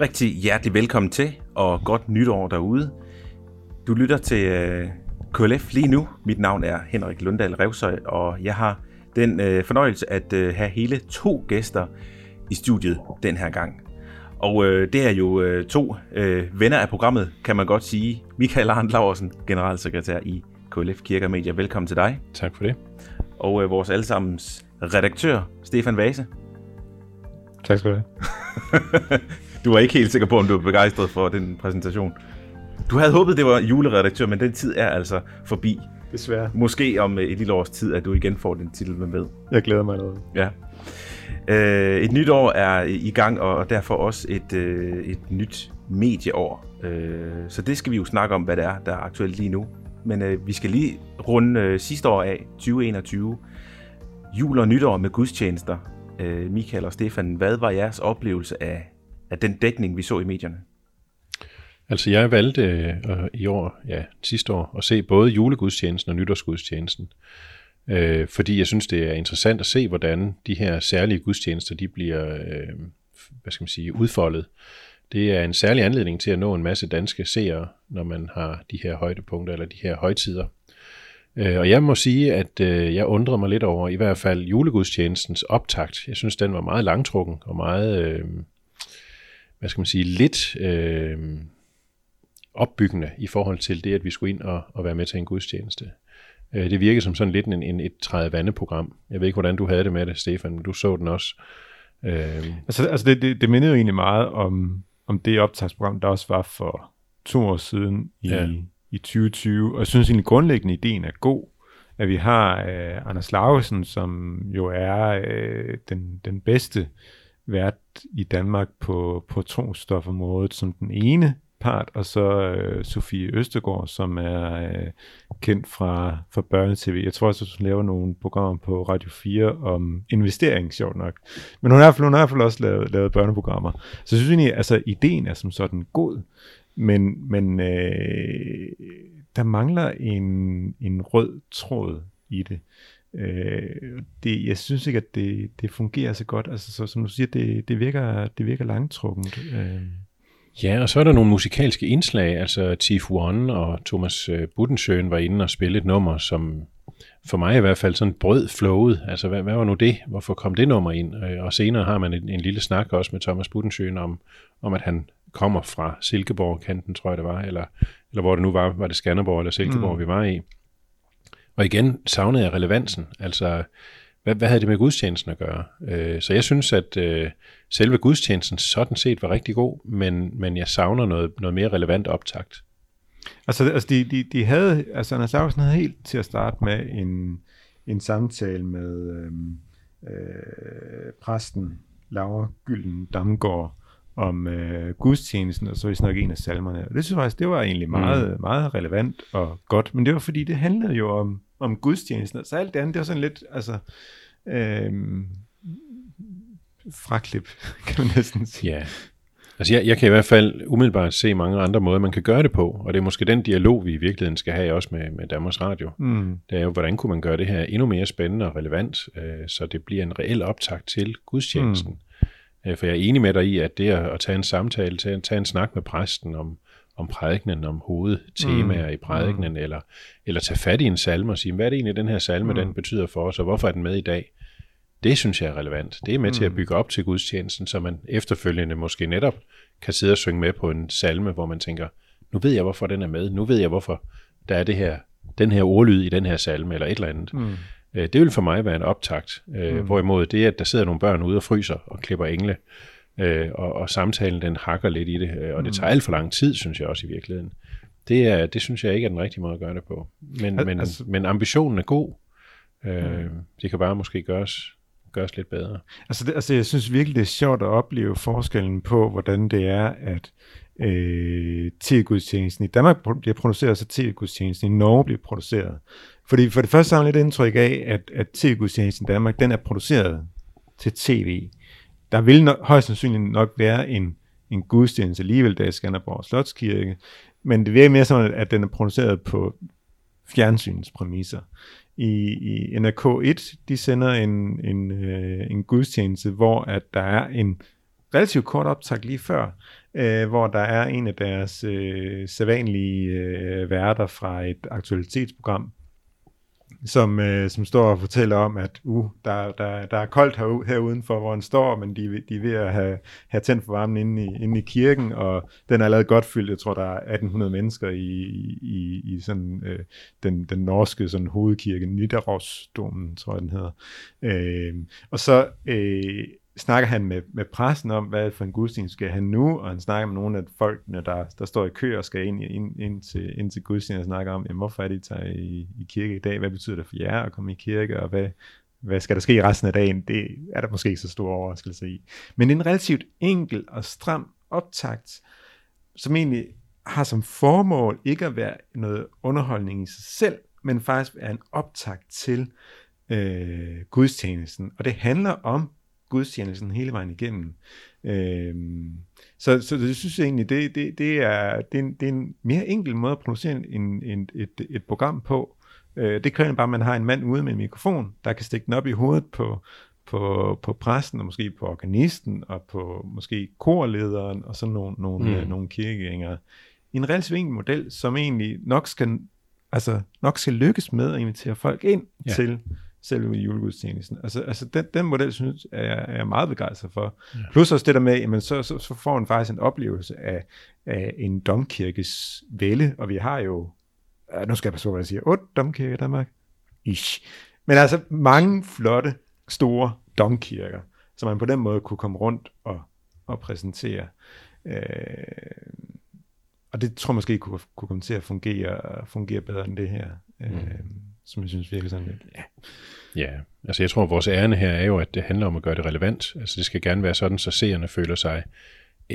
Rigtig hjertelig velkommen til, og godt nytår derude. Du lytter til øh, KLF lige nu. Mit navn er Henrik Lundahl Revsøj, og jeg har den uh, fornøjelse at uh, have hele to gæster i studiet den her gang. Og det er jo to venner af programmet, kan man godt sige. Michael Arndt Laversen, generalsekretær i KLF Kirke Media. Velkommen til dig. Tak for det. Og vores allesammens redaktør, Stefan Vase. Tak skal du have. du var ikke helt sikker på, om du var begejstret for den præsentation. Du havde håbet, det var juleredaktør, men den tid er altså forbi. Desværre. Måske om et lille års tid, at du igen får din titel med. Jeg glæder mig noget. Ja. Øh, et nyt år er i gang, og derfor også et, øh, et nyt medieår. Øh, så det skal vi jo snakke om, hvad det er, der er aktuelt lige nu. Men øh, vi skal lige runde øh, sidste år af, 2021. Jul og nytår med gudstjenester. Øh, Michael og Stefan, hvad var jeres oplevelse af, af den dækning, vi så i medierne? Altså jeg valgte øh, øh, i år, ja sidste år, at se både julegudstjenesten og nytårsgudstjenesten. Øh, fordi jeg synes, det er interessant at se, hvordan de her særlige gudstjenester, de bliver, øh, hvad skal man sige, udfoldet. Det er en særlig anledning til at nå en masse danske seere, når man har de her højdepunkter eller de her højtider. Øh, og jeg må sige, at øh, jeg undrede mig lidt over i hvert fald julegudstjenestens optakt. Jeg synes, den var meget langtrukken og meget, hvad skal man sige, lidt øh, opbyggende i forhold til det, at vi skulle ind og, og være med til en gudstjeneste. Øh, det virkede som sådan lidt en, en, et træde vandeprogram. Jeg ved ikke, hvordan du havde det med det, Stefan, men du så den også. Øh. Altså, altså det, det, det mindede jo egentlig meget om, om det optagsprogram, der også var for to år siden i, ja. i 2020. Og jeg synes egentlig grundlæggende, ideen er god at vi har øh, Anders Larsen, som jo er øh, den, den bedste vært i Danmark på, på som den ene part, og så øh, Sofie Østegård, som er øh, kendt fra, fra børnetv. Jeg tror også, hun laver nogle programmer på Radio 4 om investering, sjovt nok. Men hun har, hun har i hvert fald også lavet, lavet børneprogrammer. Så jeg synes egentlig, altså ideen er som sådan god, men, men øh, der mangler en, en rød tråd i det. Øh, det, jeg synes ikke, at det, det fungerer så godt. Altså, så, som du siger, det, det, virker, det virker langtrukkent. Øh. Ja, og så er der nogle musikalske indslag. Altså Chief One og Thomas øh, Budensjøen var inde og spille et nummer, som for mig i hvert fald sådan brød flowet. Altså, hvad, hvad var nu det? Hvorfor kom det nummer ind? Øh, og senere har man en, en lille snak også med Thomas Budensjøen om, om, at han kommer fra Silkeborg-kanten, tror jeg det var, eller, eller hvor det nu var, var det Skanderborg eller Silkeborg, mm. vi var i. Og igen savnede jeg relevansen. Altså, hvad, hvad havde det med gudstjenesten at gøre? Øh, så jeg synes, at øh, selve gudstjenesten sådan set var rigtig god, men, men jeg savner noget, noget mere relevant optakt. Altså, altså de, de, de havde, altså Anders Lausen havde helt til at starte med en, en samtale med øhm, øh, præsten Laura Gylden Damgaard om øh, gudstjenesten, og så vi snakke en af salmerne. Og det synes jeg faktisk, det var egentlig meget, mm. meget relevant og godt, men det var fordi, det handlede jo om om gudstjenesten. Så alt det andet, det var sådan lidt, altså, øhm, fraklip, kan man næsten sige. Ja, altså jeg, jeg kan i hvert fald umiddelbart se mange andre måder, man kan gøre det på, og det er måske den dialog, vi i virkeligheden skal have også med, med Danmarks Radio. Mm. Det er jo, hvordan kunne man gøre det her endnu mere spændende og relevant, øh, så det bliver en reel optag til gudstjenesten. Mm. Øh, for jeg er enig med dig i, at det at tage en samtale, tage, tage en snak med præsten om, om prædikenen, om hovedtemaer mm. i prædikenen, mm. eller, eller tage fat i en salme og sige, hvad er det egentlig, den her salme, mm. den betyder for os, og hvorfor er den med i dag? Det synes jeg er relevant. Det er med mm. til at mm. bygge op til gudstjenesten, så man efterfølgende måske netop kan sidde og synge med på en salme, hvor man tænker, nu ved jeg, hvorfor den er med, nu ved jeg, hvorfor der er det her, den her ordlyd i den her salme, eller et eller andet. Mm. Øh, det vil for mig være en optakt, øh, mm. hvorimod det, at der sidder nogle børn ude og fryser og klipper engle, øh, og, og samtalen den hakker lidt i det, øh, og det tager alt for lang tid, synes jeg også i virkeligheden. Det, er, det synes jeg ikke er den rigtige måde at gøre det på. Men, Al- men, altså, men ambitionen er god. Øh, mm. Det kan bare måske gøres, gøres lidt bedre. Altså, det, altså jeg synes virkelig, det er sjovt at opleve forskellen på, hvordan det er, at øh, tv-gudstjenesten i Danmark bliver produceret, så tv-gudstjenesten i Norge bliver produceret. Fordi for det første har man lidt indtryk af, at, at tv-gudstjenesten i Danmark, den er produceret til tv der vil no- højst sandsynligt nok være en, en gudstjeneste alligevel, der i Skanderborg Slotskirke, men det virker mere som, at den er produceret på fjernsynets præmisser. I, i NRK1, de sender en, en, øh, en gudstjeneste, hvor at der er en relativt kort optag lige før, øh, hvor der er en af deres øh, sædvanlige øh, værter fra et aktualitetsprogram, som, øh, som står og fortæller om, at uh, der, der, der er koldt her, her udenfor, hvor han står, men de, de er ved at have, have tændt for varmen inde i, inde i kirken, og den er allerede godt fyldt. Jeg tror, der er 1800 mennesker i, i, i sådan, øh, den, den norske sådan, hovedkirke, Nidarosdomen, tror jeg, den hedder. Øh, og så øh, snakker han med, med pressen om, hvad for en gudstjeneste skal han nu, og han snakker med nogle af folkene, der, der står i kø og skal ind, ind, ind til, ind til gudstjenesten og snakker om, jamen, hvorfor er det, I tager i, i kirke i dag? Hvad betyder det for jer at komme i kirke, og hvad, hvad skal der ske i resten af dagen? Det er der måske ikke så stor overraskelse i. Men en relativt enkel og stram optakt, som egentlig har som formål ikke at være noget underholdning i sig selv, men faktisk er en optakt til øh, gudstjenesten. Og det handler om gudstjenesten hele vejen igennem. Øhm, så, så det synes jeg egentlig, det, det, det, er, det, er en, det er en mere enkel måde at producere en, en, et, et program på. Øh, det kræver bare, at man har en mand ude med en mikrofon, der kan stikke den op i hovedet på, på, på præsten, og måske på organisten, og på måske korlederen, og sådan nogle, nogle, mm. øh, nogle kirkegængere. En relativt enkel model, som egentlig nok skal, altså, nok skal lykkes med at invitere folk ind ja. til selve julegudstjenesten. Altså, altså den, den model, synes jeg, er jeg meget begejstret for. Ja. Plus også det der med, jamen, så, så, så får man faktisk en oplevelse af, af en domkirkes vælde, og vi har jo, nu skal jeg passe på, hvad jeg siger, otte domkirker i Danmark. Ish. Men altså mange flotte, store domkirker, som man på den måde kunne komme rundt og, og præsentere. Øh, og det tror jeg måske kunne, kunne komme til at fungere, fungere bedre end det her. Mm. Øh, som jeg synes virker sådan lidt, ja. Ja, altså jeg tror, at vores ærne her er jo, at det handler om at gøre det relevant. Altså det skal gerne være sådan, så seerne føler sig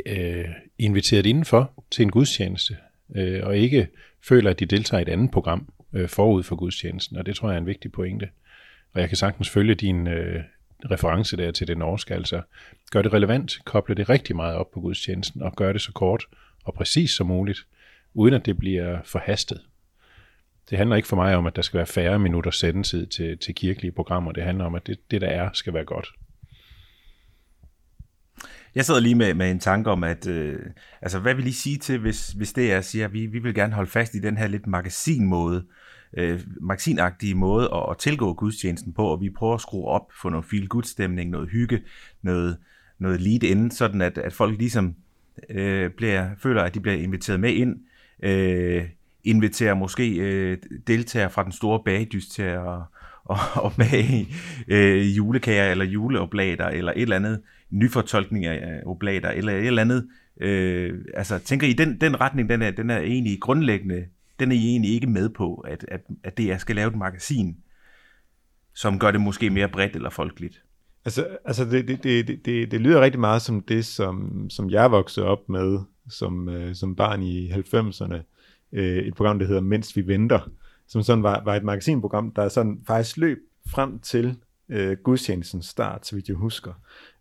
øh, inviteret indenfor til en gudstjeneste, øh, og ikke føler, at de deltager i et andet program øh, forud for gudstjenesten, og det tror jeg er en vigtig pointe. Og jeg kan sagtens følge din øh, reference der til det norske, altså gør det relevant, koble det rigtig meget op på gudstjenesten, og gør det så kort og præcis som muligt, uden at det bliver forhastet det handler ikke for mig om, at der skal være færre minutter sendetid til, til kirkelige programmer. Det handler om, at det, det der er, skal være godt. Jeg sidder lige med, med en tanke om, at øh, altså, hvad vil I sige til, hvis, hvis det er, siger, at vi, vi vil gerne holde fast i den her lidt magasinmåde, øh, magasinagtige måde at, at tilgå gudstjenesten på, og vi prøver at skrue op for noget feel good stemning, noget hygge, noget, noget lead in, sådan at, at folk ligesom øh, bliver, føler, at de bliver inviteret med ind, øh, inviterer måske øh, deltagere fra den store bagdyst til at og, og bage øh, julekager eller juleoblater eller et eller andet nyfortolkning af oblater eller et eller andet. Øh, altså tænker I, den, den retning, den er, den er egentlig grundlæggende, den er I egentlig ikke med på, at, at, at det skal lave et magasin, som gør det måske mere bredt eller folkeligt? Altså, altså det, det, det, det, det lyder rigtig meget som det, som, som jeg voksede op med som, øh, som barn i 90'erne øh, et program, der hedder Mens vi venter, som sådan var, var et magasinprogram, der sådan faktisk løb frem til øh, gudstjenestens start, så vidt jeg husker.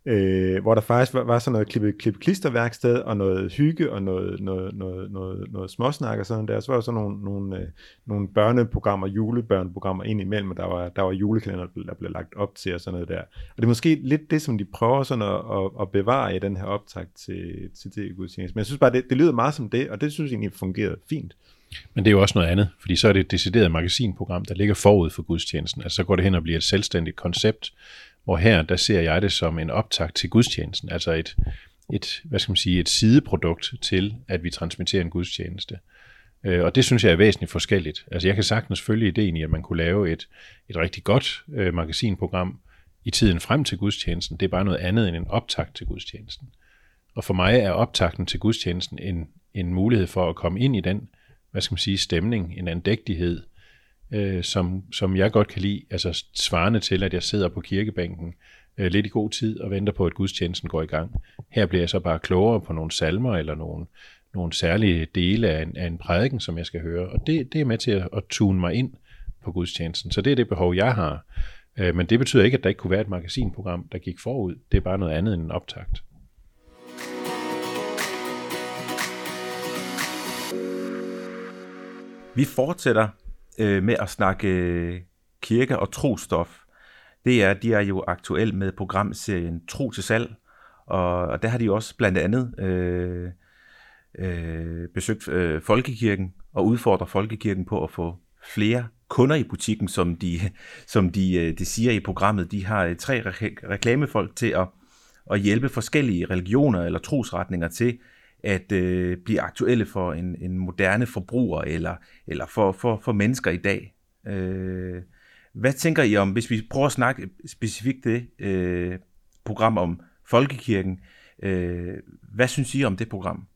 Øh, hvor der faktisk var, var sådan noget klippe, klippe klisterværksted, og noget hygge, og noget, noget, noget, noget, noget småsnak og sådan der. Så var der sådan nogle, nogle, øh, nogle børneprogrammer, julebørneprogrammer ind imellem, og der var, der var julekalender, der blev lagt op til og sådan noget der. Og det er måske lidt det, som de prøver sådan at, at, at bevare i den her optag til, til, det gudstjeneste. Men jeg synes bare, det, det lyder meget som det, og det synes jeg egentlig fungerede fint. Men det er jo også noget andet, fordi så er det et decideret magasinprogram, der ligger forud for gudstjenesten. Altså så går det hen og bliver et selvstændigt koncept, hvor her, der ser jeg det som en optakt til gudstjenesten, altså et, et, hvad skal man sige, et sideprodukt til, at vi transmitterer en gudstjeneste. Øh, og det synes jeg er væsentligt forskelligt. Altså jeg kan sagtens følge ideen i, at man kunne lave et, et rigtig godt øh, magasinprogram i tiden frem til gudstjenesten. Det er bare noget andet end en optakt til gudstjenesten. Og for mig er optakten til gudstjenesten en, en mulighed for at komme ind i den hvad skal man sige, stemning, en andægtighed, øh, som, som jeg godt kan lide, altså svarende til, at jeg sidder på kirkebænken øh, lidt i god tid og venter på, at gudstjenesten går i gang. Her bliver jeg så bare klogere på nogle salmer eller nogle, nogle særlige dele af en, af en prædiken, som jeg skal høre, og det, det er med til at, at tune mig ind på gudstjenesten. Så det er det behov, jeg har. Øh, men det betyder ikke, at der ikke kunne være et magasinprogram, der gik forud. Det er bare noget andet end en optakt. Vi fortsætter øh, med at snakke øh, kirke og trostof. Det er, de er jo aktuelt med programserien Tro til salg, og, og der har de også blandt andet øh, øh, besøgt øh, Folkekirken og udfordrer Folkekirken på at få flere kunder i butikken, som de, som de, øh, de siger i programmet. De har øh, tre reklamefolk til at, at hjælpe forskellige religioner eller trosretninger til at øh, blive aktuelle for en, en moderne forbruger eller, eller for, for, for mennesker i dag. Øh, hvad tænker I om, hvis vi prøver at snakke specifikt det øh, program om Folkekirken, øh, hvad synes I om det program?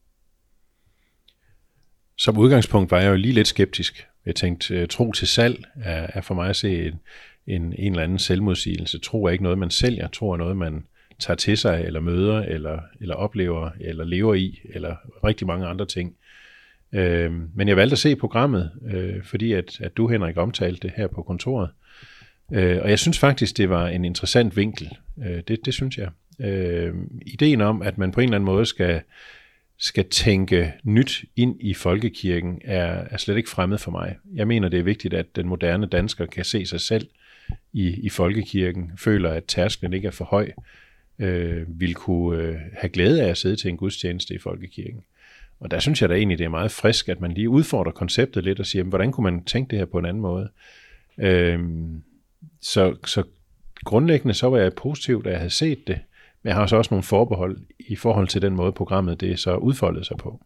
Som udgangspunkt var jeg jo lige lidt skeptisk. Jeg tænkte, øh, tro til salg er, er for mig at se en, en, en eller anden selvmodsigelse. Tro er ikke noget, man sælger. Tro er noget, man tager til sig, eller møder, eller, eller oplever, eller lever i, eller rigtig mange andre ting. Øh, men jeg valgte at se programmet, øh, fordi at, at du, Henrik, omtalte det her på kontoret. Øh, og jeg synes faktisk, det var en interessant vinkel. Øh, det, det synes jeg. Øh, ideen om, at man på en eller anden måde skal skal tænke nyt ind i folkekirken, er, er slet ikke fremmed for mig. Jeg mener, det er vigtigt, at den moderne dansker kan se sig selv i, i folkekirken, føler, at tærsklen ikke er for høj, øh, vil kunne øh, have glæde af at sidde til en gudstjeneste i folkekirken. Og der synes jeg da egentlig, det er meget frisk, at man lige udfordrer konceptet lidt og siger, hvordan kunne man tænke det her på en anden måde? Øh, så, så grundlæggende så var jeg positiv, da jeg havde set det. Men jeg har så også nogle forbehold i forhold til den måde, programmet det så udfoldet sig på.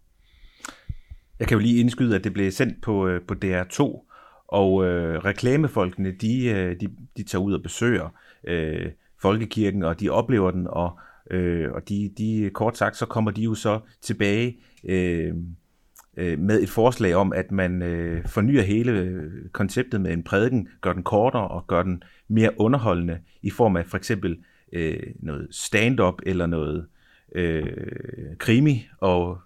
Jeg kan jo lige indskyde, at det blev sendt på, øh, på DR2, og øh, reklamefolkene, de, øh, de, de tager ud og besøger øh, folkekirken, og de oplever den, og, øh, og de, de, kort sagt, så kommer de jo så tilbage øh, øh, med et forslag om, at man øh, fornyer hele konceptet med en prædiken, gør den kortere og gør den mere underholdende i form af for eksempel øh, noget stand-up eller noget øh, krimi, og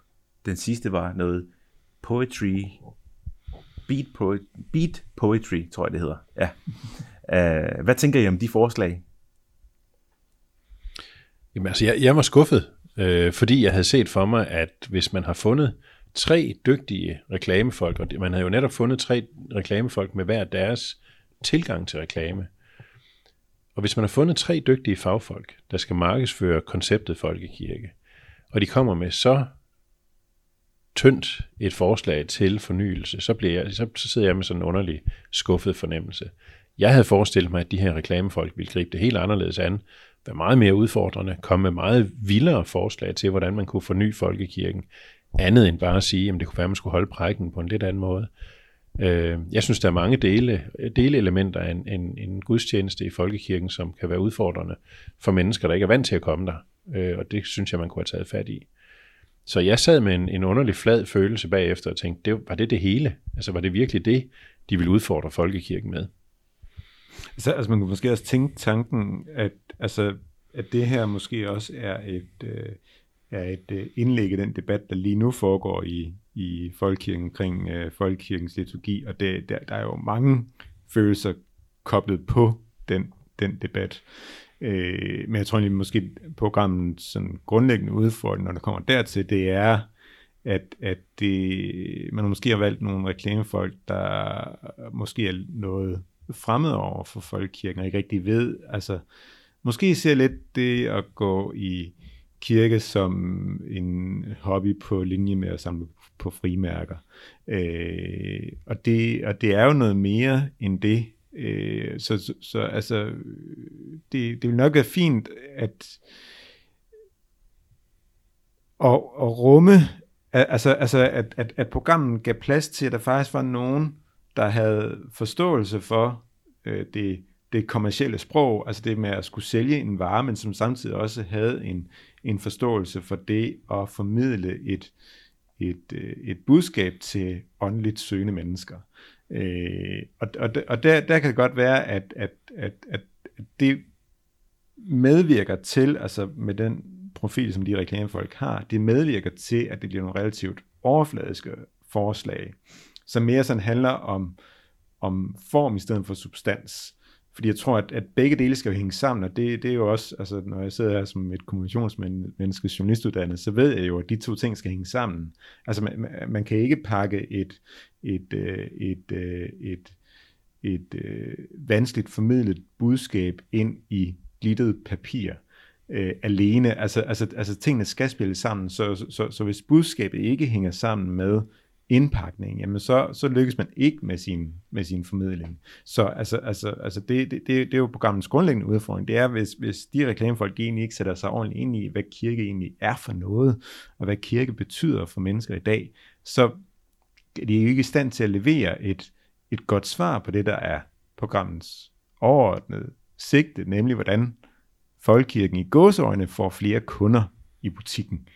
den sidste var noget poetry, beat, poet, beat poetry, tror jeg det hedder. Ja. Uh, hvad tænker I om de forslag? Jamen altså, jeg, jeg var skuffet, øh, fordi jeg havde set for mig, at hvis man har fundet tre dygtige reklamefolk, og man havde jo netop fundet tre reklamefolk med hver deres tilgang til reklame, og hvis man har fundet tre dygtige fagfolk, der skal markedsføre konceptet folkekirke, og de kommer med så tyndt et forslag til fornyelse, så, bliver jeg, så, så sidder jeg med sådan en underlig skuffet fornemmelse. Jeg havde forestillet mig, at de her reklamefolk ville gribe det helt anderledes an, være meget mere udfordrende, komme med meget vildere forslag til, hvordan man kunne forny folkekirken, andet end bare at sige, at det kunne være, at man skulle holde prædiken på en lidt anden måde. Øh, jeg synes, der er mange dele, delelementer af en, en, en gudstjeneste i folkekirken, som kan være udfordrende for mennesker, der ikke er vant til at komme der. Øh, og det synes jeg, man kunne have taget fat i. Så jeg sad med en, en underlig flad følelse bagefter og tænkte, det, var det det hele? Altså var det virkelig det, de ville udfordre folkekirken med? Så, altså man kunne måske også tænke tanken, at, altså, at det her måske også er et, øh, er et øh, indlæg i den debat, der lige nu foregår i, i folkekirken omkring øh, folkekirkens liturgi, og det, der, der er jo mange følelser koblet på den, den debat. Øh, men jeg tror egentlig måske programmet sådan grundlæggende udfordring, når det kommer dertil, det er, at, at det, man måske har valgt nogle reklamefolk, der måske er noget fremmed over for folkekirken, og ikke rigtig ved, altså måske ser lidt det at gå i kirke som en hobby på linje med at samle på frimærker. Øh, og, det, og det er jo noget mere end det. Øh, så, så, så altså, det, det vil nok være fint at, at, at rumme, altså, altså at, at, at programmet gav plads til, at der faktisk var nogen, der havde forståelse for øh, det, det kommercielle sprog, altså det med at skulle sælge en vare, men som samtidig også havde en, en forståelse for det at formidle et, et, øh, et budskab til åndeligt søgende mennesker. Øh, og og, og der, der kan det godt være, at, at, at, at det medvirker til, altså med den profil, som de reklamefolk har, det medvirker til, at det bliver nogle relativt overfladiske forslag, som mere sådan handler om, om form i stedet for substans. Fordi jeg tror, at, at begge dele skal hænge sammen, og det, det er jo også, altså når jeg sidder her som et kommunikationsmenneske journalistuddannet, så ved jeg jo, at de to ting skal hænge sammen. Altså man, man kan ikke pakke et, et, øh, øh, et, et, et, et, et vanskeligt formidlet budskab ind i glittet papir. øh, alene. Altså, altså, altså tingene skal spille sammen, så, så, så, så hvis budskabet ikke hænger sammen med indpakning, jamen så, så lykkes man ikke med sin, med sin formidling. Så altså, altså, altså det, det, det, det er jo programmets grundlæggende udfordring. Det er, hvis, hvis de reklamefolk egentlig ikke sætter sig ordentligt ind i, hvad kirke egentlig er for noget, og hvad kirke betyder for mennesker i dag, så er de jo ikke i stand til at levere et, et godt svar på det, der er programmets overordnede sigte, nemlig hvordan folkekirken i gåseøjne får flere kunder i butikken.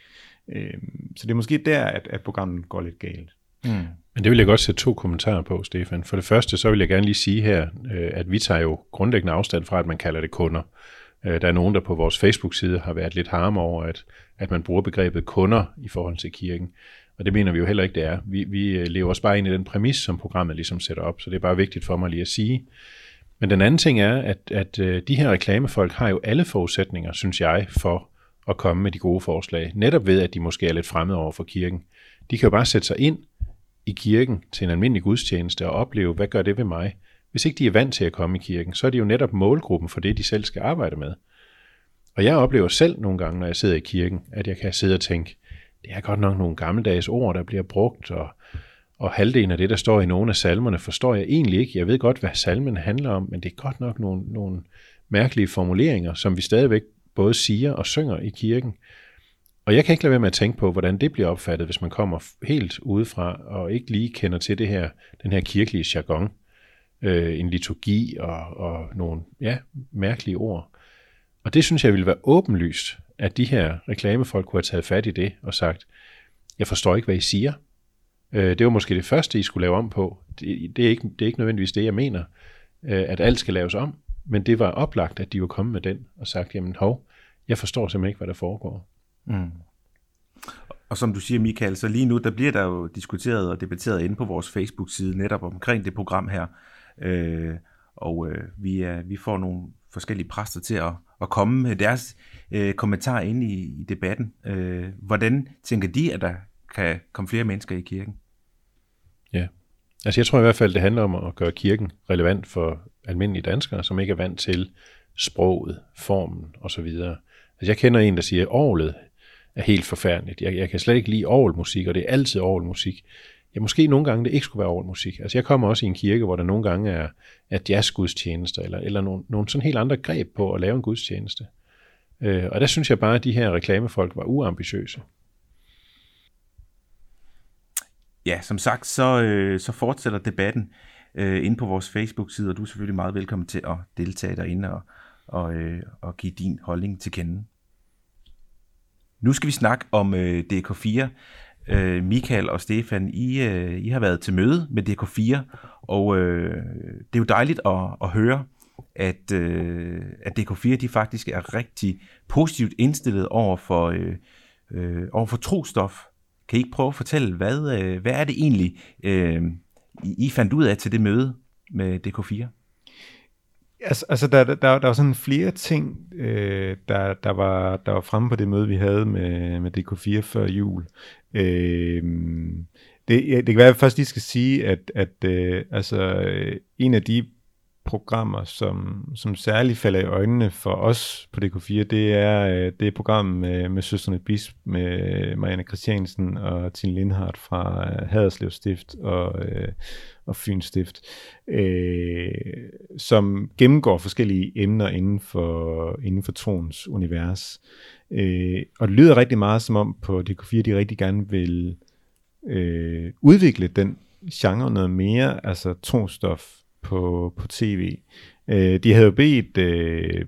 Øhm, så det er måske der, at, at programmet går lidt galt. Mm. Men det vil jeg godt sætte to kommentarer på, Stefan. For det første, så vil jeg gerne lige sige her, øh, at vi tager jo grundlæggende afstand fra, at man kalder det kunder. Øh, der er nogen, der på vores Facebook-side har været lidt harme over, at, at man bruger begrebet kunder i forhold til kirken. Og det mener vi jo heller ikke, det er. Vi, vi øh, lever os bare ind i den præmis, som programmet ligesom sætter op, så det er bare vigtigt for mig lige at sige. Men den anden ting er, at, at de her reklamefolk har jo alle forudsætninger, synes jeg, for at komme med de gode forslag. Netop ved, at de måske er lidt fremmede over for kirken. De kan jo bare sætte sig ind i kirken til en almindelig gudstjeneste og opleve, hvad gør det ved mig? Hvis ikke de er vant til at komme i kirken, så er det jo netop målgruppen for det, de selv skal arbejde med. Og jeg oplever selv nogle gange, når jeg sidder i kirken, at jeg kan sidde og tænke, det er godt nok nogle gammeldags ord, der bliver brugt, og, og halvdelen af det, der står i nogle af salmerne, forstår jeg egentlig ikke. Jeg ved godt, hvad salmen handler om, men det er godt nok nogle, nogle mærkelige formuleringer, som vi stadigvæk både siger og synger i kirken. Og jeg kan ikke lade være med at tænke på, hvordan det bliver opfattet, hvis man kommer helt udefra og ikke lige kender til det her, den her kirkelige jargon, øh, en liturgi og, og nogle ja, mærkelige ord. Og det synes jeg ville være åbenlyst, at de her reklamefolk kunne have taget fat i det og sagt, jeg forstår ikke, hvad I siger. Øh, det var måske det første, I skulle lave om på. Det, det, er, ikke, det er ikke nødvendigvis det, jeg mener, øh, at alt skal laves om. Men det var oplagt, at de var kommet med den og sagt, jamen hov, jeg forstår simpelthen ikke, hvad der foregår. Mm. Og som du siger, Michael, så lige nu, der bliver der jo diskuteret og debatteret inde på vores Facebook-side netop omkring det program her. Øh, og øh, vi, er, vi får nogle forskellige præster til at, at komme med deres øh, kommentar ind i, i debatten. Øh, hvordan tænker de, at der kan komme flere mennesker i kirken? Ja, altså jeg tror i hvert fald, det handler om at gøre kirken relevant for almindelige danskere, som ikke er vant til sproget, formen osv. Altså jeg kender en, der siger, at er helt forfærdeligt. Jeg, jeg kan slet ikke lide orgelmusik, og det er altid orgelmusik. Ja, måske nogle gange det ikke skulle være orgelmusik. Altså jeg kommer også i en kirke, hvor der nogle gange er, er jazzgudstjenester, eller, eller nogle, nogle sådan helt andre greb på at lave en gudstjeneste. Øh, og der synes jeg bare, at de her reklamefolk var uambitiøse. Ja, som sagt, så, øh, så fortsætter debatten øh, inde på vores Facebook-side, og du er selvfølgelig meget velkommen til at deltage derinde og, og, øh, og give din holdning til kende. Nu skal vi snakke om øh, DK4. Øh, Michael og Stefan, I, øh, I har været til møde med DK4, og øh, det er jo dejligt at, at høre, at, øh, at DK4 de faktisk er rigtig positivt indstillet over for, øh, øh, over for trostof. Kan I ikke prøve at fortælle, hvad, øh, hvad er det egentlig, øh, I, I fandt ud af til det møde med DK4? Altså, altså der, der, der, der var sådan flere ting, øh, der, der, var, der var fremme på det møde, vi havde med, med DK4 før jul. Øh, det, det kan være, at jeg først lige skal sige, at, at øh, altså, øh, en af de programmer, som, som særligt falder i øjnene for os på DK4, det er øh, det er program med, med Søsterne Bisp, med Marianne Christiansen og Tine Lindhardt fra øh, Haderslev Stift og, øh, og Fyns Stift, øh, som gennemgår forskellige emner inden for, inden for troens univers. Øh, og det lyder rigtig meget som om på DK4, de rigtig gerne vil øh, udvikle den genre noget mere, altså trostof på, på tv. Øh, de havde jo bedt øh,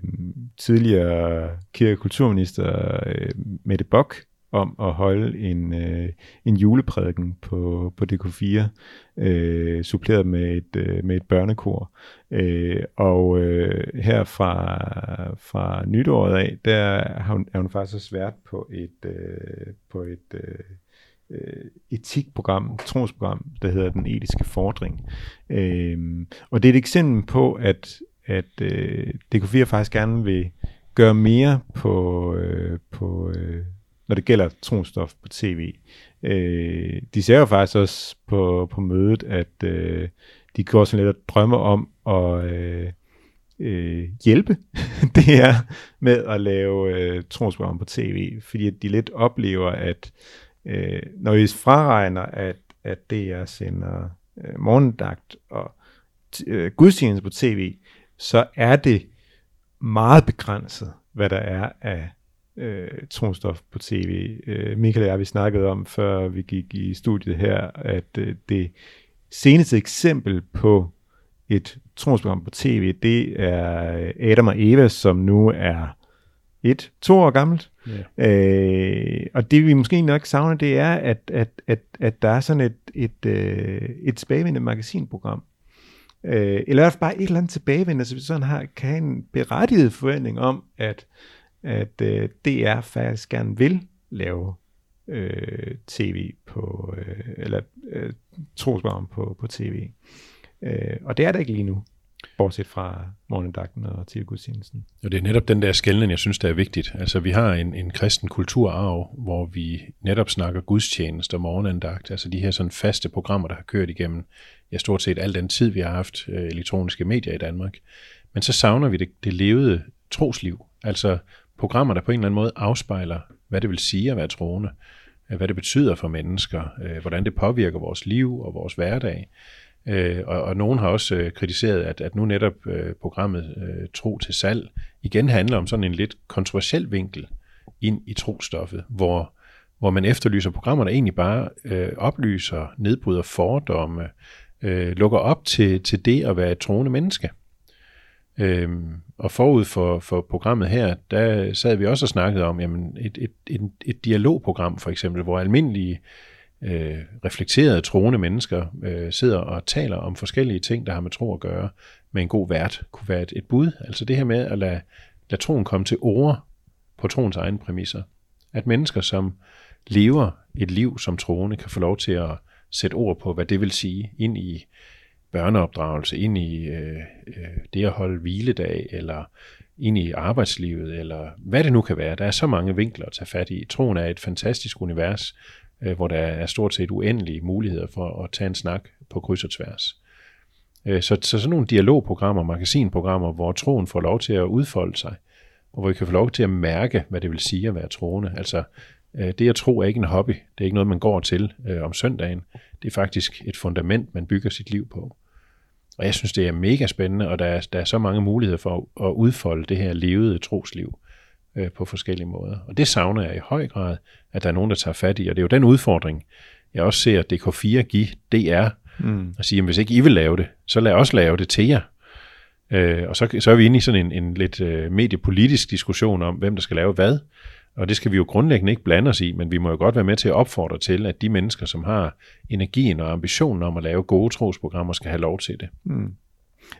tidligere kirke- og kulturminister øh, Mette Bock om at holde en, øh, en juleprædiken på, på DK4, øh, suppleret med et, øh, med et børnekor. Øh, og øh, her fra, fra nytåret af, der har hun, er hun faktisk også svært på et, øh, på et øh, øh, etikprogram, trosprogram, der hedder Den Etiske Fordring. Øh, og det er et eksempel på, at, at øh, DK4 faktisk gerne vil gøre mere på, øh, på øh, når det gælder tronstof på tv. Øh, de ser jo faktisk også på, på mødet, at øh, de går sådan lidt og drømmer om at, øh, øh, hjælpe, det er med at lave øh, trosprogram på tv, fordi at de lidt oplever, at øh, når I fraregner, at, at DR sender øh, morgendagt og øh, gudstjeneste på tv, så er det meget begrænset, hvad der er af øh, tronstof på tv. Øh, Michael og jeg, vi snakkede om, før vi gik i studiet her, at øh, det seneste eksempel på et tronsprogram på tv, det er øh, Adam og Eva, som nu er et, to år gammelt. Yeah. Øh, og det vi måske nok savner, det er, at, at, at, at der er sådan et, et, øh, et tilbagevendende magasinprogram. Øh, eller i hvert fald bare et eller andet tilbagevendende, så vi sådan har, kan have en berettiget forventning om, at, at øh, DR faktisk gerne vil lave øh, tv på, øh, eller øh, trosprogram på, på tv. Øh, og det er der ikke lige nu, bortset fra morgendagten og tilgudstjenesten. Og det er netop den der skældning, jeg synes, der er vigtigt. Altså, vi har en, en kristen kulturarv, hvor vi netop snakker gudstjeneste og morgenandagt, altså de her sådan faste programmer, der har kørt igennem ja, stort set al den tid, vi har haft øh, elektroniske medier i Danmark. Men så savner vi det, det levede trosliv, altså programmer, der på en eller anden måde afspejler, hvad det vil sige at være troende, øh, hvad det betyder for mennesker, øh, hvordan det påvirker vores liv og vores hverdag. Øh, og, og nogen har også øh, kritiseret, at, at nu netop øh, programmet øh, Tro til salg igen handler om sådan en lidt kontroversiel vinkel ind i trostoffet, hvor, hvor man efterlyser programmer, der egentlig bare øh, oplyser, nedbryder fordomme, øh, lukker op til, til det at være et troende menneske. Øhm, og forud for, for programmet her, der sad vi også og snakkede om jamen et, et, et, et dialogprogram for eksempel, hvor almindelige øh, øh, reflekterede troende mennesker øh, sidder og taler om forskellige ting, der har med tro at gøre, med en god vært kunne være et, et bud. Altså det her med at lade, lade troen komme til ord på troens egne præmisser. At mennesker, som lever et liv som troende, kan få lov til at sætte ord på, hvad det vil sige ind i børneopdragelse, ind i øh, øh, det at holde hviledag, eller ind i arbejdslivet, eller hvad det nu kan være. Der er så mange vinkler at tage fat i. Troen er et fantastisk univers, øh, hvor der er stort set uendelige muligheder for at tage en snak på kryds og tværs. Øh, så, så sådan nogle dialogprogrammer, magasinprogrammer, hvor troen får lov til at udfolde sig, og hvor vi kan få lov til at mærke, hvad det vil sige at være troende. Altså, øh, det at tro er ikke en hobby. Det er ikke noget, man går til øh, om søndagen. Det er faktisk et fundament, man bygger sit liv på. Og jeg synes, det er mega spændende, og der er, der er så mange muligheder for at, udfolde det her levede trosliv øh, på forskellige måder. Og det savner jeg i høj grad, at der er nogen, der tager fat i. Og det er jo den udfordring, jeg også ser DK4 give DR, mm. og sige, at hvis ikke I vil lave det, så lad os lave det til jer. Øh, og så, så er vi inde i sådan en, en lidt øh, mediepolitisk diskussion om, hvem der skal lave hvad. Og det skal vi jo grundlæggende ikke blande os i, men vi må jo godt være med til at opfordre til, at de mennesker, som har energien og ambitionen om at lave gode trosprogrammer, skal have lov til det. Mm.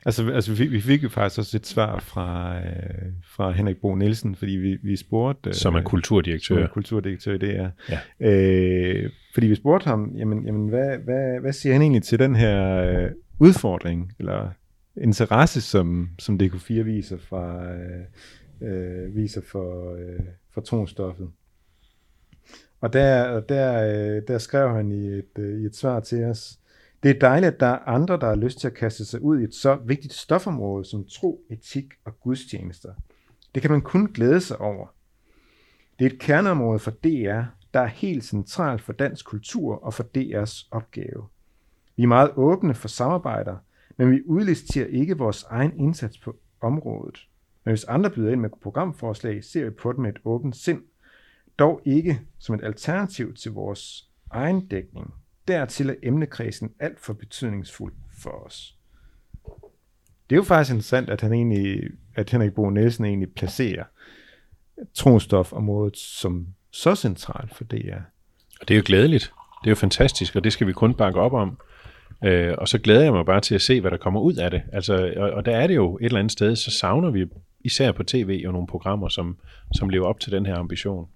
Altså, altså vi, fik, vi fik jo faktisk også et svar fra, øh, fra Henrik Bo Nielsen, fordi vi, vi spurgte... Øh, som er kulturdirektør. Som er kulturdirektør, det er. Ja. Øh, fordi vi spurgte ham, jamen, jamen hvad, hvad, hvad siger han egentlig til den her øh, udfordring, eller interesse, som, som DK4 viser, fra, øh, øh, viser for, øh, for tonstoffet? Og der, der, øh, der skrev han i et, øh, i et svar til os, det er dejligt, at der er andre, der har lyst til at kaste sig ud i et så vigtigt stofområde som tro, etik og gudstjenester. Det kan man kun glæde sig over. Det er et kerneområde for DR, der er helt centralt for dansk kultur og for DR's opgave. Vi er meget åbne for samarbejder, men vi udlisterer ikke vores egen indsats på området. Men hvis andre byder ind med programforslag, ser vi på dem med et åbent sind. Dog ikke som et alternativ til vores egen dækning. Dertil er emnekredsen alt for betydningsfuld for os. Det er jo faktisk interessant, at han egentlig, at Henrik Bo Nielsen egentlig placerer tronstofområdet som så centralt for DR. Og det er jo glædeligt. Det er jo fantastisk, og det skal vi kun bakke op om. Øh, og så glæder jeg mig bare til at se, hvad der kommer ud af det. Altså, og, og der er det jo et eller andet sted, så savner vi især på tv jo nogle programmer, som, som lever op til den her ambition.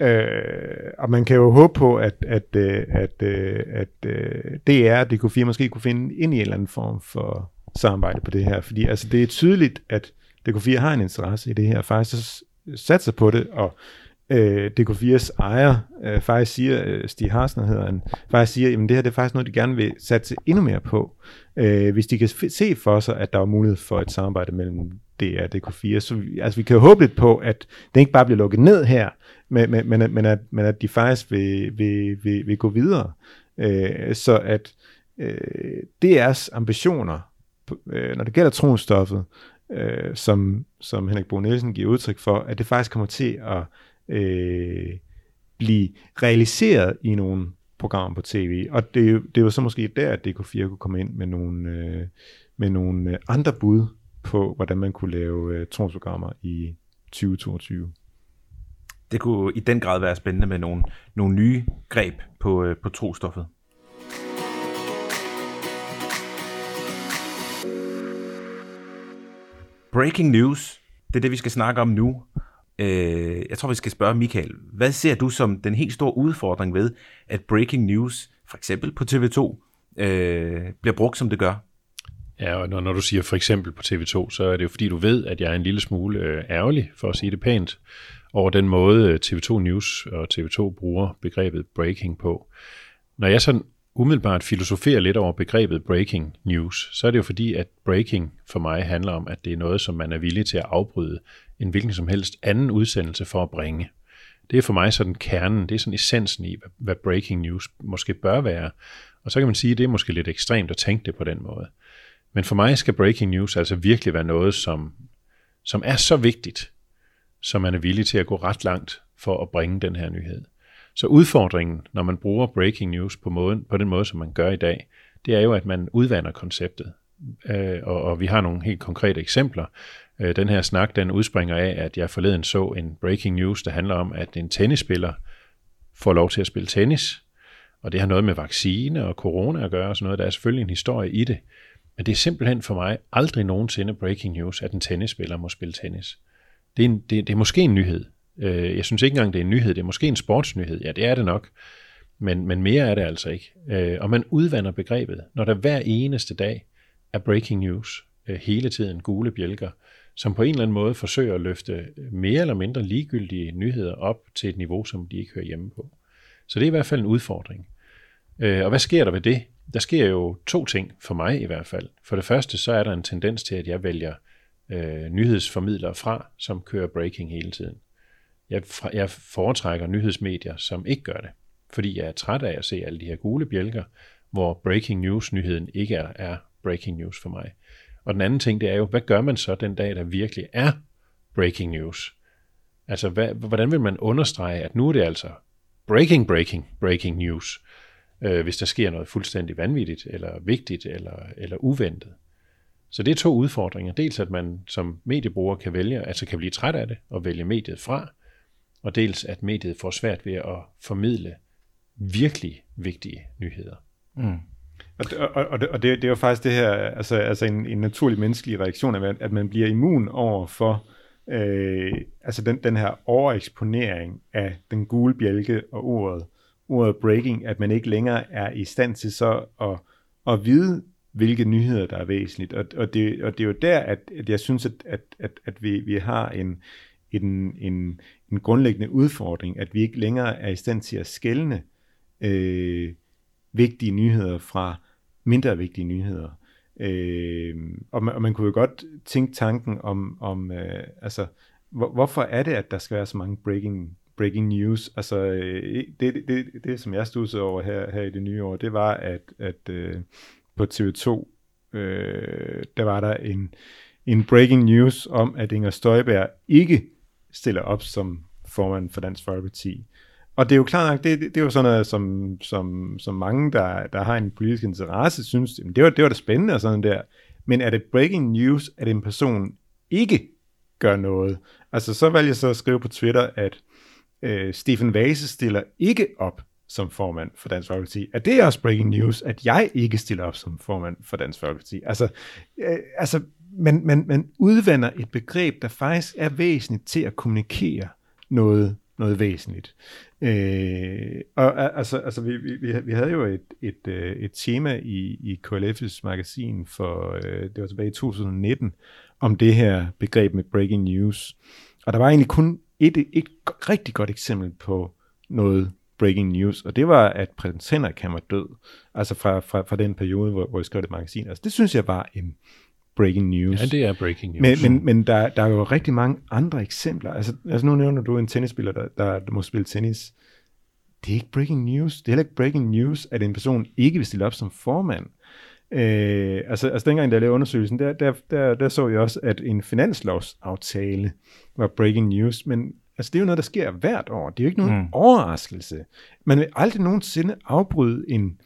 Øh, og man kan jo håbe på, at, at, øh, at, øh, at, at DR og DK4 måske kunne finde ind i en eller anden form for samarbejde på det her. Fordi altså, det er tydeligt, at DK4 har en interesse i det her, faktisk satser på det, og øh, DK4's ejer øh, faktisk siger, øh, Stig Harsner hedder han, faktisk siger, at det her det er faktisk noget, de gerne vil satse endnu mere på. Øh, hvis de kan se for sig, at der er mulighed for et samarbejde mellem DR og DK4. Så vi, altså, vi kan jo håbe lidt på, at det ikke bare bliver lukket ned her, men, men, men, men, at, men at de faktisk vil, vil, vil, vil gå videre. Øh, så at øh, DR's ambitioner, øh, når det gælder tronstoffet, øh, som, som Henrik Bo Nielsen giver udtryk for, at det faktisk kommer til at øh, blive realiseret i nogle programmer på tv. Og det, det var så måske der, at DK4 kunne komme ind med nogle, øh, med nogle øh, andre bud på, hvordan man kunne lave øh, tronsprogrammer i 2022. Det kunne i den grad være spændende med nogle, nogle nye greb på, øh, på trostoffet. Breaking news, det er det, vi skal snakke om nu. Øh, jeg tror, vi skal spørge Michael, hvad ser du som den helt store udfordring ved, at breaking news, for eksempel på TV2, øh, bliver brugt, som det gør? Ja, og når, når du siger for eksempel på TV2, så er det jo fordi, du ved, at jeg er en lille smule øh, ærgerlig, for at sige det pænt, over den måde øh, TV2 News og TV2 bruger begrebet breaking på. Når jeg sådan umiddelbart filosoferer lidt over begrebet breaking news, så er det jo fordi, at breaking for mig handler om, at det er noget, som man er villig til at afbryde en hvilken som helst anden udsendelse for at bringe. Det er for mig sådan kernen, det er sådan essensen i, hvad breaking news måske bør være. Og så kan man sige, at det er måske lidt ekstremt at tænke det på den måde. Men for mig skal breaking news altså virkelig være noget, som, som er så vigtigt, så man er villig til at gå ret langt for at bringe den her nyhed. Så udfordringen, når man bruger breaking news på, måden, på den måde, som man gør i dag, det er jo, at man udvander konceptet. Øh, og, og vi har nogle helt konkrete eksempler. Øh, den her snak, den udspringer af, at jeg forleden så en breaking news, der handler om, at en tennisspiller får lov til at spille tennis. Og det har noget med vaccine og corona at gøre og sådan noget. Der er selvfølgelig en historie i det. Men det er simpelthen for mig aldrig nogensinde breaking news, at en tennisspiller må spille tennis. Det er, en, det, det er måske en nyhed. Øh, jeg synes ikke engang, det er en nyhed. Det er måske en sportsnyhed. Ja, det er det nok. Men, men mere er det altså ikke. Øh, og man udvander begrebet, når der hver eneste dag er breaking news, øh, hele tiden gule bjælker, som på en eller anden måde forsøger at løfte mere eller mindre ligegyldige nyheder op til et niveau, som de ikke hører hjemme på. Så det er i hvert fald en udfordring. Øh, og hvad sker der ved det? der sker jo to ting, for mig i hvert fald. For det første, så er der en tendens til, at jeg vælger øh, nyhedsformidlere fra, som kører breaking hele tiden. Jeg, jeg foretrækker nyhedsmedier, som ikke gør det, fordi jeg er træt af at se alle de her gule bjælker, hvor breaking news-nyheden ikke er, er breaking news for mig. Og den anden ting, det er jo, hvad gør man så den dag, der virkelig er breaking news? Altså, hvad, hvordan vil man understrege, at nu er det altså breaking, breaking, breaking news, øh, hvis der sker noget fuldstændig vanvittigt, eller vigtigt, eller, eller uventet. Så det er to udfordringer. Dels at man som mediebruger kan vælge, altså kan blive træt af det og vælge mediet fra, og dels at mediet får svært ved at formidle virkelig vigtige nyheder. Mm. Og, og, og, det, og det, det er jo faktisk det her, altså, altså en, en naturlig menneskelig reaktion, at at man bliver immun over for øh, altså den, den her overeksponering af den gule bjælke og ordet ordet breaking, at man ikke længere er i stand til så at, at vide, hvilke nyheder, der er væsentligt. Og, og, det, og det er jo der, at, at jeg synes, at, at, at, at vi, vi har en, en, en, en grundlæggende udfordring, at vi ikke længere er i stand til at skælne øh, vigtige nyheder fra mindre vigtige nyheder. Øh, og, man, og man kunne jo godt tænke tanken om, om øh, altså, hvor, hvorfor er det, at der skal være så mange breaking breaking news. Altså, øh, det, det, det, det som jeg studsede over her, her i det nye år, det var, at, at øh, på TV2, øh, der var der en, en breaking news om, at Inger Støjberg ikke stiller op som formand for Dansk Folkeparti. Og det er jo klart nok, det, det, det er jo sådan noget, som, som, som mange, der, der har en politisk interesse, synes, jamen det var, det var da spændende og sådan der. Men er det breaking news, at en person ikke gør noget? Altså så valgte jeg så at skrive på Twitter, at øh, Stephen Vase stiller ikke op som formand for Dansk Folkeparti. Er det også breaking news, at jeg ikke stiller op som formand for Dansk Folkeparti? Altså, øh, altså man, man, man udvander et begreb, der faktisk er væsentligt til at kommunikere noget, noget væsentligt. Øh, og øh, altså, altså vi, vi, vi havde jo et, et, øh, et tema i, i KLF's magasin for, øh, det var tilbage i 2019, om det her begreb med breaking news. Og der var egentlig kun et, et, et rigtig godt eksempel på noget breaking news, og det var, at prins Henrik han var død, altså fra, fra, fra den periode, hvor, hvor jeg skrev det magasin. Altså det synes jeg var en breaking news. Ja, det er breaking news. Men, men, men der, der er jo rigtig mange andre eksempler. Altså, altså nu nævner du en tennisspiller, der, der, der må spille tennis. Det er ikke breaking news. Det er heller ikke breaking news, at en person ikke vil stille op som formand. Øh, altså, altså dengang, da jeg lavede undersøgelsen, der, der, der, der så jeg også, at en finanslovsaftale var breaking news, men altså, det er jo noget, der sker hvert år. Det er jo ikke nogen mm. overraskelse. Man vil aldrig nogensinde afbryde en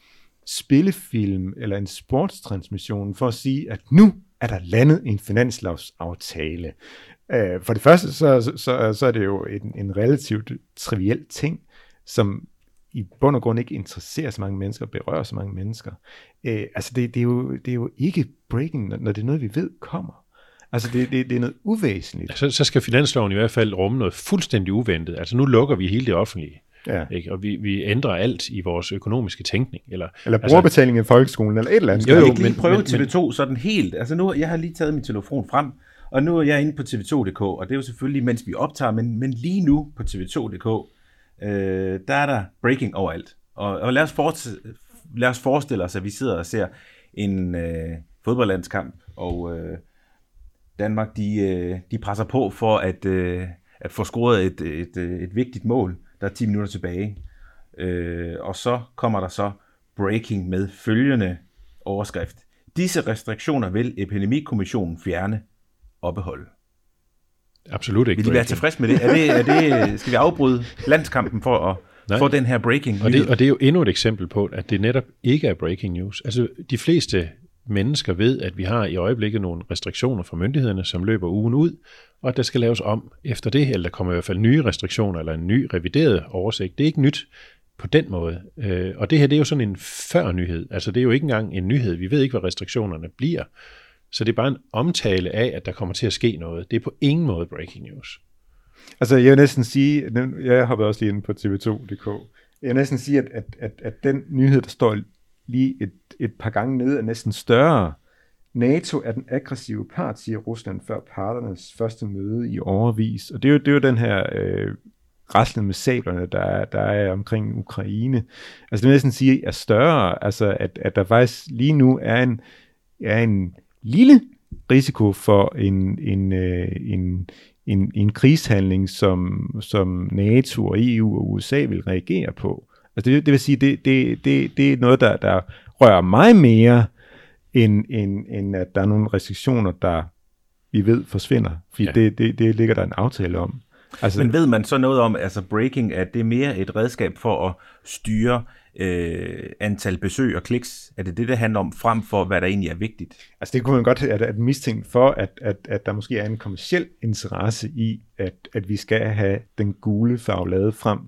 spillefilm eller en sportstransmission for at sige, at nu er der landet en finanslovsaftale. Øh, for det første, så, så, så er det jo en, en relativt triviel ting, som i bund og grund ikke interesserer så mange mennesker, berører så mange mennesker. Øh, altså det, det, er jo, det er jo ikke breaking, når det er noget, vi ved kommer. Altså det, det, det er noget uvæsentligt. Så, så skal finansloven i hvert fald rumme noget fuldstændig uventet. Altså nu lukker vi hele det offentlige. Ja. Ikke? Og vi, vi ændrer alt i vores økonomiske tænkning. Eller, eller altså- brugerbetaling altså, i folkeskolen, eller et eller andet. Jo, jo, ikke lige prøve men, TV2 sådan helt. Altså nu, jeg har lige taget min telefon frem, og nu er jeg inde på tv2.dk, og det er jo selvfølgelig, mens vi optager, men, men lige nu på tv2.dk, øh, der er der breaking overalt. Og, og lad, os forestille, lad os forestille os, at vi sidder og ser en øh, fodboldlandskamp, og øh, Danmark, de, øh, de presser på for at, øh, at få scoret et, et, et, et vigtigt mål. Der er 10 minutter tilbage. Øh, og så kommer der så breaking med følgende overskrift. Disse restriktioner vil Epidemikommissionen fjerne og beholde. Absolut ikke. Vil de være tilfreds med det? Er det, er det skal vi afbryde landskampen for at Nej. få den her breaking og det, og det er jo endnu et eksempel på, at det netop ikke er breaking news. Altså de fleste mennesker ved, at vi har i øjeblikket nogle restriktioner fra myndighederne, som løber ugen ud, og at der skal laves om efter det, eller der kommer i hvert fald nye restriktioner, eller en ny revideret oversigt. Det er ikke nyt på den måde. Øh, og det her, det er jo sådan en før-nyhed. Altså det er jo ikke engang en nyhed. Vi ved ikke, hvad restriktionerne bliver. Så det er bare en omtale af, at der kommer til at ske noget. Det er på ingen måde breaking news. Altså jeg vil næsten sige, jeg har været også lige inde på tv2.dk, jeg vil næsten sige, at, at, at, at den nyhed, der står lige et, et par gange ned er næsten større. NATO er den aggressive part, siger Rusland før parternes første møde i overvis. Og det er jo, det er jo den her øh, raslen med sablerne, der er, der er omkring Ukraine. Altså det vil næsten sige, er større, altså at, at der faktisk lige nu er en, er en lille risiko for en, en, øh, en, en, en krigshandling, som, som NATO og EU og USA vil reagere på. Altså det, det vil sige, det, det, det, det er noget, der, der rører mig mere, end, end, end at der er nogle restriktioner, der vi ved forsvinder. Fordi ja. det, det, det ligger der en aftale om. Altså, Men ved man så noget om, altså breaking, at det er mere et redskab for at styre øh, antal besøg og kliks? Er det det, det handler om, frem for hvad der egentlig er vigtigt? Altså det kunne man godt at, at mistænkt for, at, at, at der måske er en kommersiel interesse i, at, at vi skal have den gule farve lavet frem,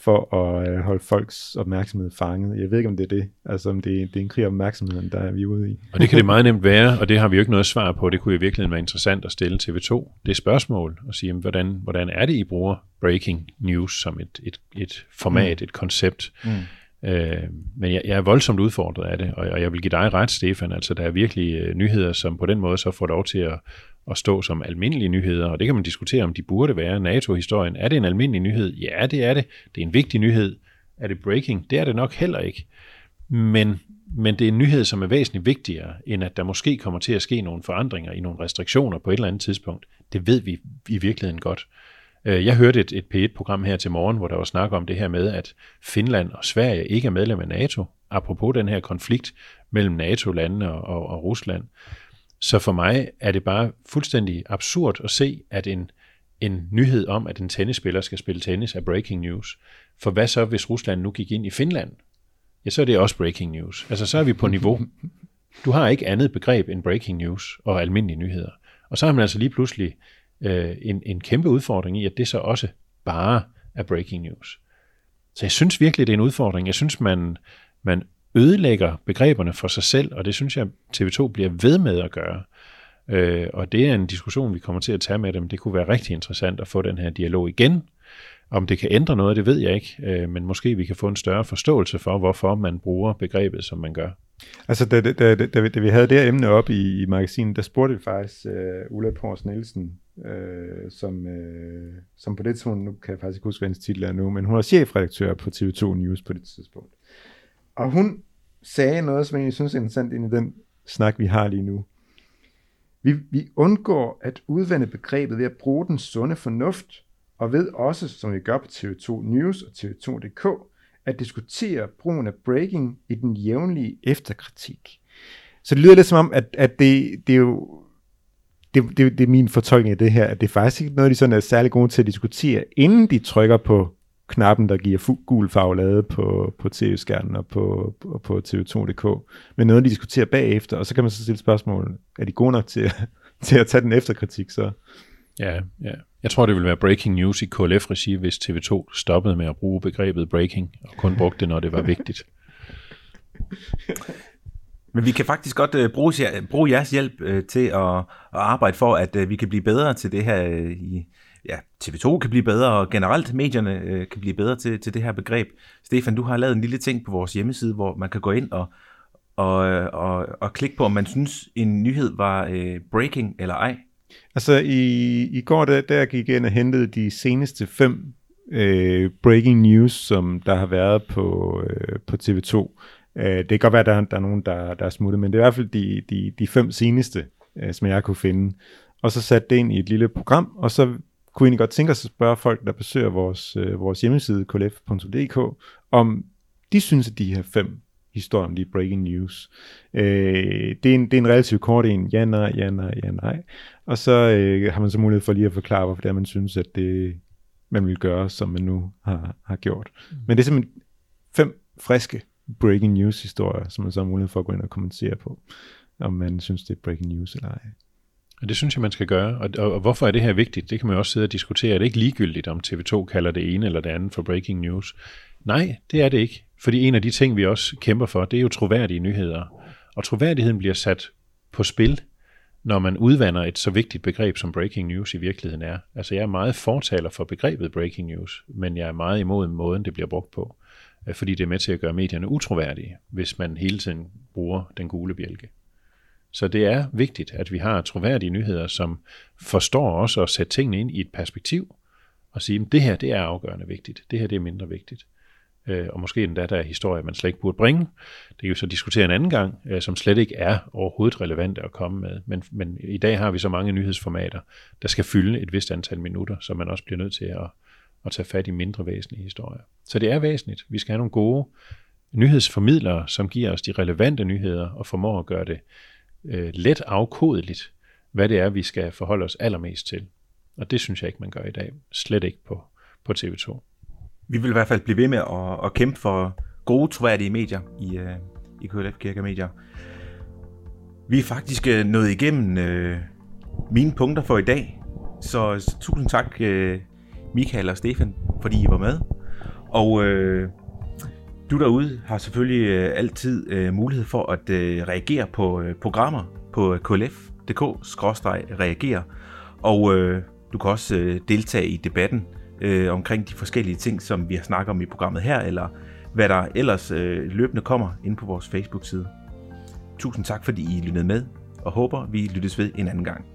for at øh, holde folks opmærksomhed fanget. Jeg ved ikke, om det er det. Altså, om det, det er en krig om opmærksomheden, der er vi ude i. Og det kan det meget nemt være, og det har vi jo ikke noget svar på. Det kunne i virkeligheden være interessant at stille TV2 det spørgsmål og sige, hvordan, hvordan er det, I bruger breaking news som et, et, et format, mm. et koncept? Mm. Øh, men jeg, jeg er voldsomt udfordret af det, og, og jeg vil give dig ret, Stefan. Altså, der er virkelig øh, nyheder, som på den måde så får lov til at, at stå som almindelige nyheder, og det kan man diskutere, om de burde være. NATO-historien, er det en almindelig nyhed? Ja, det er det. Det er en vigtig nyhed. Er det breaking? Det er det nok heller ikke. Men, men det er en nyhed, som er væsentligt vigtigere, end at der måske kommer til at ske nogle forandringer i nogle restriktioner på et eller andet tidspunkt. Det ved vi i virkeligheden godt. Øh, jeg hørte et, et P1-program her til morgen, hvor der var snak om det her med, at Finland og Sverige ikke er medlem af NATO, apropos den her konflikt mellem NATO-landene og, og, og Rusland. Så for mig er det bare fuldstændig absurd at se, at en, en nyhed om, at en tennisspiller skal spille tennis, er breaking news. For hvad så, hvis Rusland nu gik ind i Finland? Ja, så er det også breaking news. Altså, så er vi på niveau. Du har ikke andet begreb end breaking news og almindelige nyheder. Og så har man altså lige pludselig øh, en, en kæmpe udfordring i, at det så også bare er breaking news. Så jeg synes virkelig, det er en udfordring. Jeg synes, man, man ødelægger begreberne for sig selv, og det synes jeg, TV2 bliver ved med at gøre. Øh, og det er en diskussion, vi kommer til at tage med dem. Det kunne være rigtig interessant at få den her dialog igen. Om det kan ændre noget, det ved jeg ikke, øh, men måske vi kan få en større forståelse for, hvorfor man bruger begrebet, som man gør. Altså, da, da, da, da, vi, da vi havde det her emne op i, i magasinet, der spurgte vi faktisk øh, Ulla Pors Nielsen øh, som, øh, som på det tidspunkt, nu kan jeg faktisk ikke huske, hvad hendes titel er nu, men hun er chefredaktør på TV2 News på det tidspunkt. Og hun sagde noget, som jeg synes er interessant ind i den snak, vi har lige nu. Vi, vi undgår at udvande begrebet ved at bruge den sunde fornuft, og ved også, som vi gør på TV2 News og TV2.dk, at diskutere brugen af breaking i den jævnlige efterkritik. Så det lyder lidt som om, at, at det, det er jo det, det, det er min fortolkning af det her, at det er faktisk ikke noget, de sådan er særlig gode til at diskutere, inden de trykker på knappen, der giver fu- gul farvelade på, på tv-skærmen og på, på, på tv2.dk, men noget, de diskuterer bagefter, og så kan man så stille spørgsmål, er de gode nok til, til at tage den efterkritik så? Ja, ja. Jeg tror, det vil være breaking news i KLF-regi, hvis TV2 stoppede med at bruge begrebet breaking, og kun brugte det, når det var vigtigt. Men vi kan faktisk godt uh, bruge, bruge jeres hjælp uh, til at, at arbejde for, at uh, vi kan blive bedre til det her i, ja, TV2 kan blive bedre, og generelt medierne øh, kan blive bedre til, til det her begreb. Stefan, du har lavet en lille ting på vores hjemmeside, hvor man kan gå ind og, og, og, og klikke på, om man synes, en nyhed var øh, breaking eller ej. Altså i, i går, der, der gik jeg ind og hentede de seneste fem øh, breaking news, som der har været på, øh, på TV2. Øh, det kan godt være, at der, der er nogen, der, der er smuttet, men det er i hvert fald de, de, de fem seneste, øh, som jeg kunne finde. Og så satte det ind i et lille program, og så kunne egentlig godt tænke os at spørge folk, der besøger vores, øh, vores hjemmeside, klf.dk, om de synes, at de her fem historier om de breaking news. Øh, det, er en, det er en relativt kort en, ja, nej, ja, nej, ja, nej. Og så øh, har man så mulighed for lige at forklare, hvorfor det er, man synes, at det man vil gøre, som man nu har, har gjort. Mm. Men det er simpelthen fem friske breaking news historier, som man så har mulighed for at gå ind og kommentere på, om man synes, det er breaking news eller ej. Og det synes jeg, man skal gøre. Og, og, og hvorfor er det her vigtigt? Det kan man jo også sidde og diskutere. Er det ikke ligegyldigt, om TV2 kalder det ene eller det andet for breaking news? Nej, det er det ikke. Fordi en af de ting, vi også kæmper for, det er jo troværdige nyheder. Og troværdigheden bliver sat på spil, når man udvander et så vigtigt begreb, som breaking news i virkeligheden er. Altså jeg er meget fortaler for begrebet breaking news, men jeg er meget imod måden, det bliver brugt på. Øh, fordi det er med til at gøre medierne utroværdige, hvis man hele tiden bruger den gule bjælke. Så det er vigtigt, at vi har troværdige nyheder, som forstår også at sætte tingene ind i et perspektiv, og sige, at det her det er afgørende vigtigt, det her det er mindre vigtigt. Øh, og måske endda der er historier, man slet ikke burde bringe. Det kan vi så diskutere en anden gang, øh, som slet ikke er overhovedet relevante at komme med. Men, men i dag har vi så mange nyhedsformater, der skal fylde et vist antal minutter, så man også bliver nødt til at, at tage fat i mindre væsentlige historier. Så det er væsentligt. Vi skal have nogle gode nyhedsformidlere, som giver os de relevante nyheder og formår at gøre det øh, let afkodeligt, hvad det er, vi skal forholde os allermest til. Og det synes jeg ikke, man gør i dag. Slet ikke på, på TV2. Vi vil i hvert fald blive ved med at, at kæmpe for gode, troværdige medier i, øh, i KLF Kirke Medier. Vi er faktisk øh, nået igennem øh, mine punkter for i dag, så tusind tak øh, Michael og Stefan, fordi I var med. Og øh, du derude har selvfølgelig øh, altid øh, mulighed for at øh, reagere på øh, programmer på øh, klf.dk-reagere. Og øh, du kan også øh, deltage i debatten øh, omkring de forskellige ting, som vi har snakket om i programmet her, eller hvad der ellers øh, løbende kommer ind på vores Facebook-side. Tusind tak, fordi I lyttede med, og håber, vi lyttes ved en anden gang.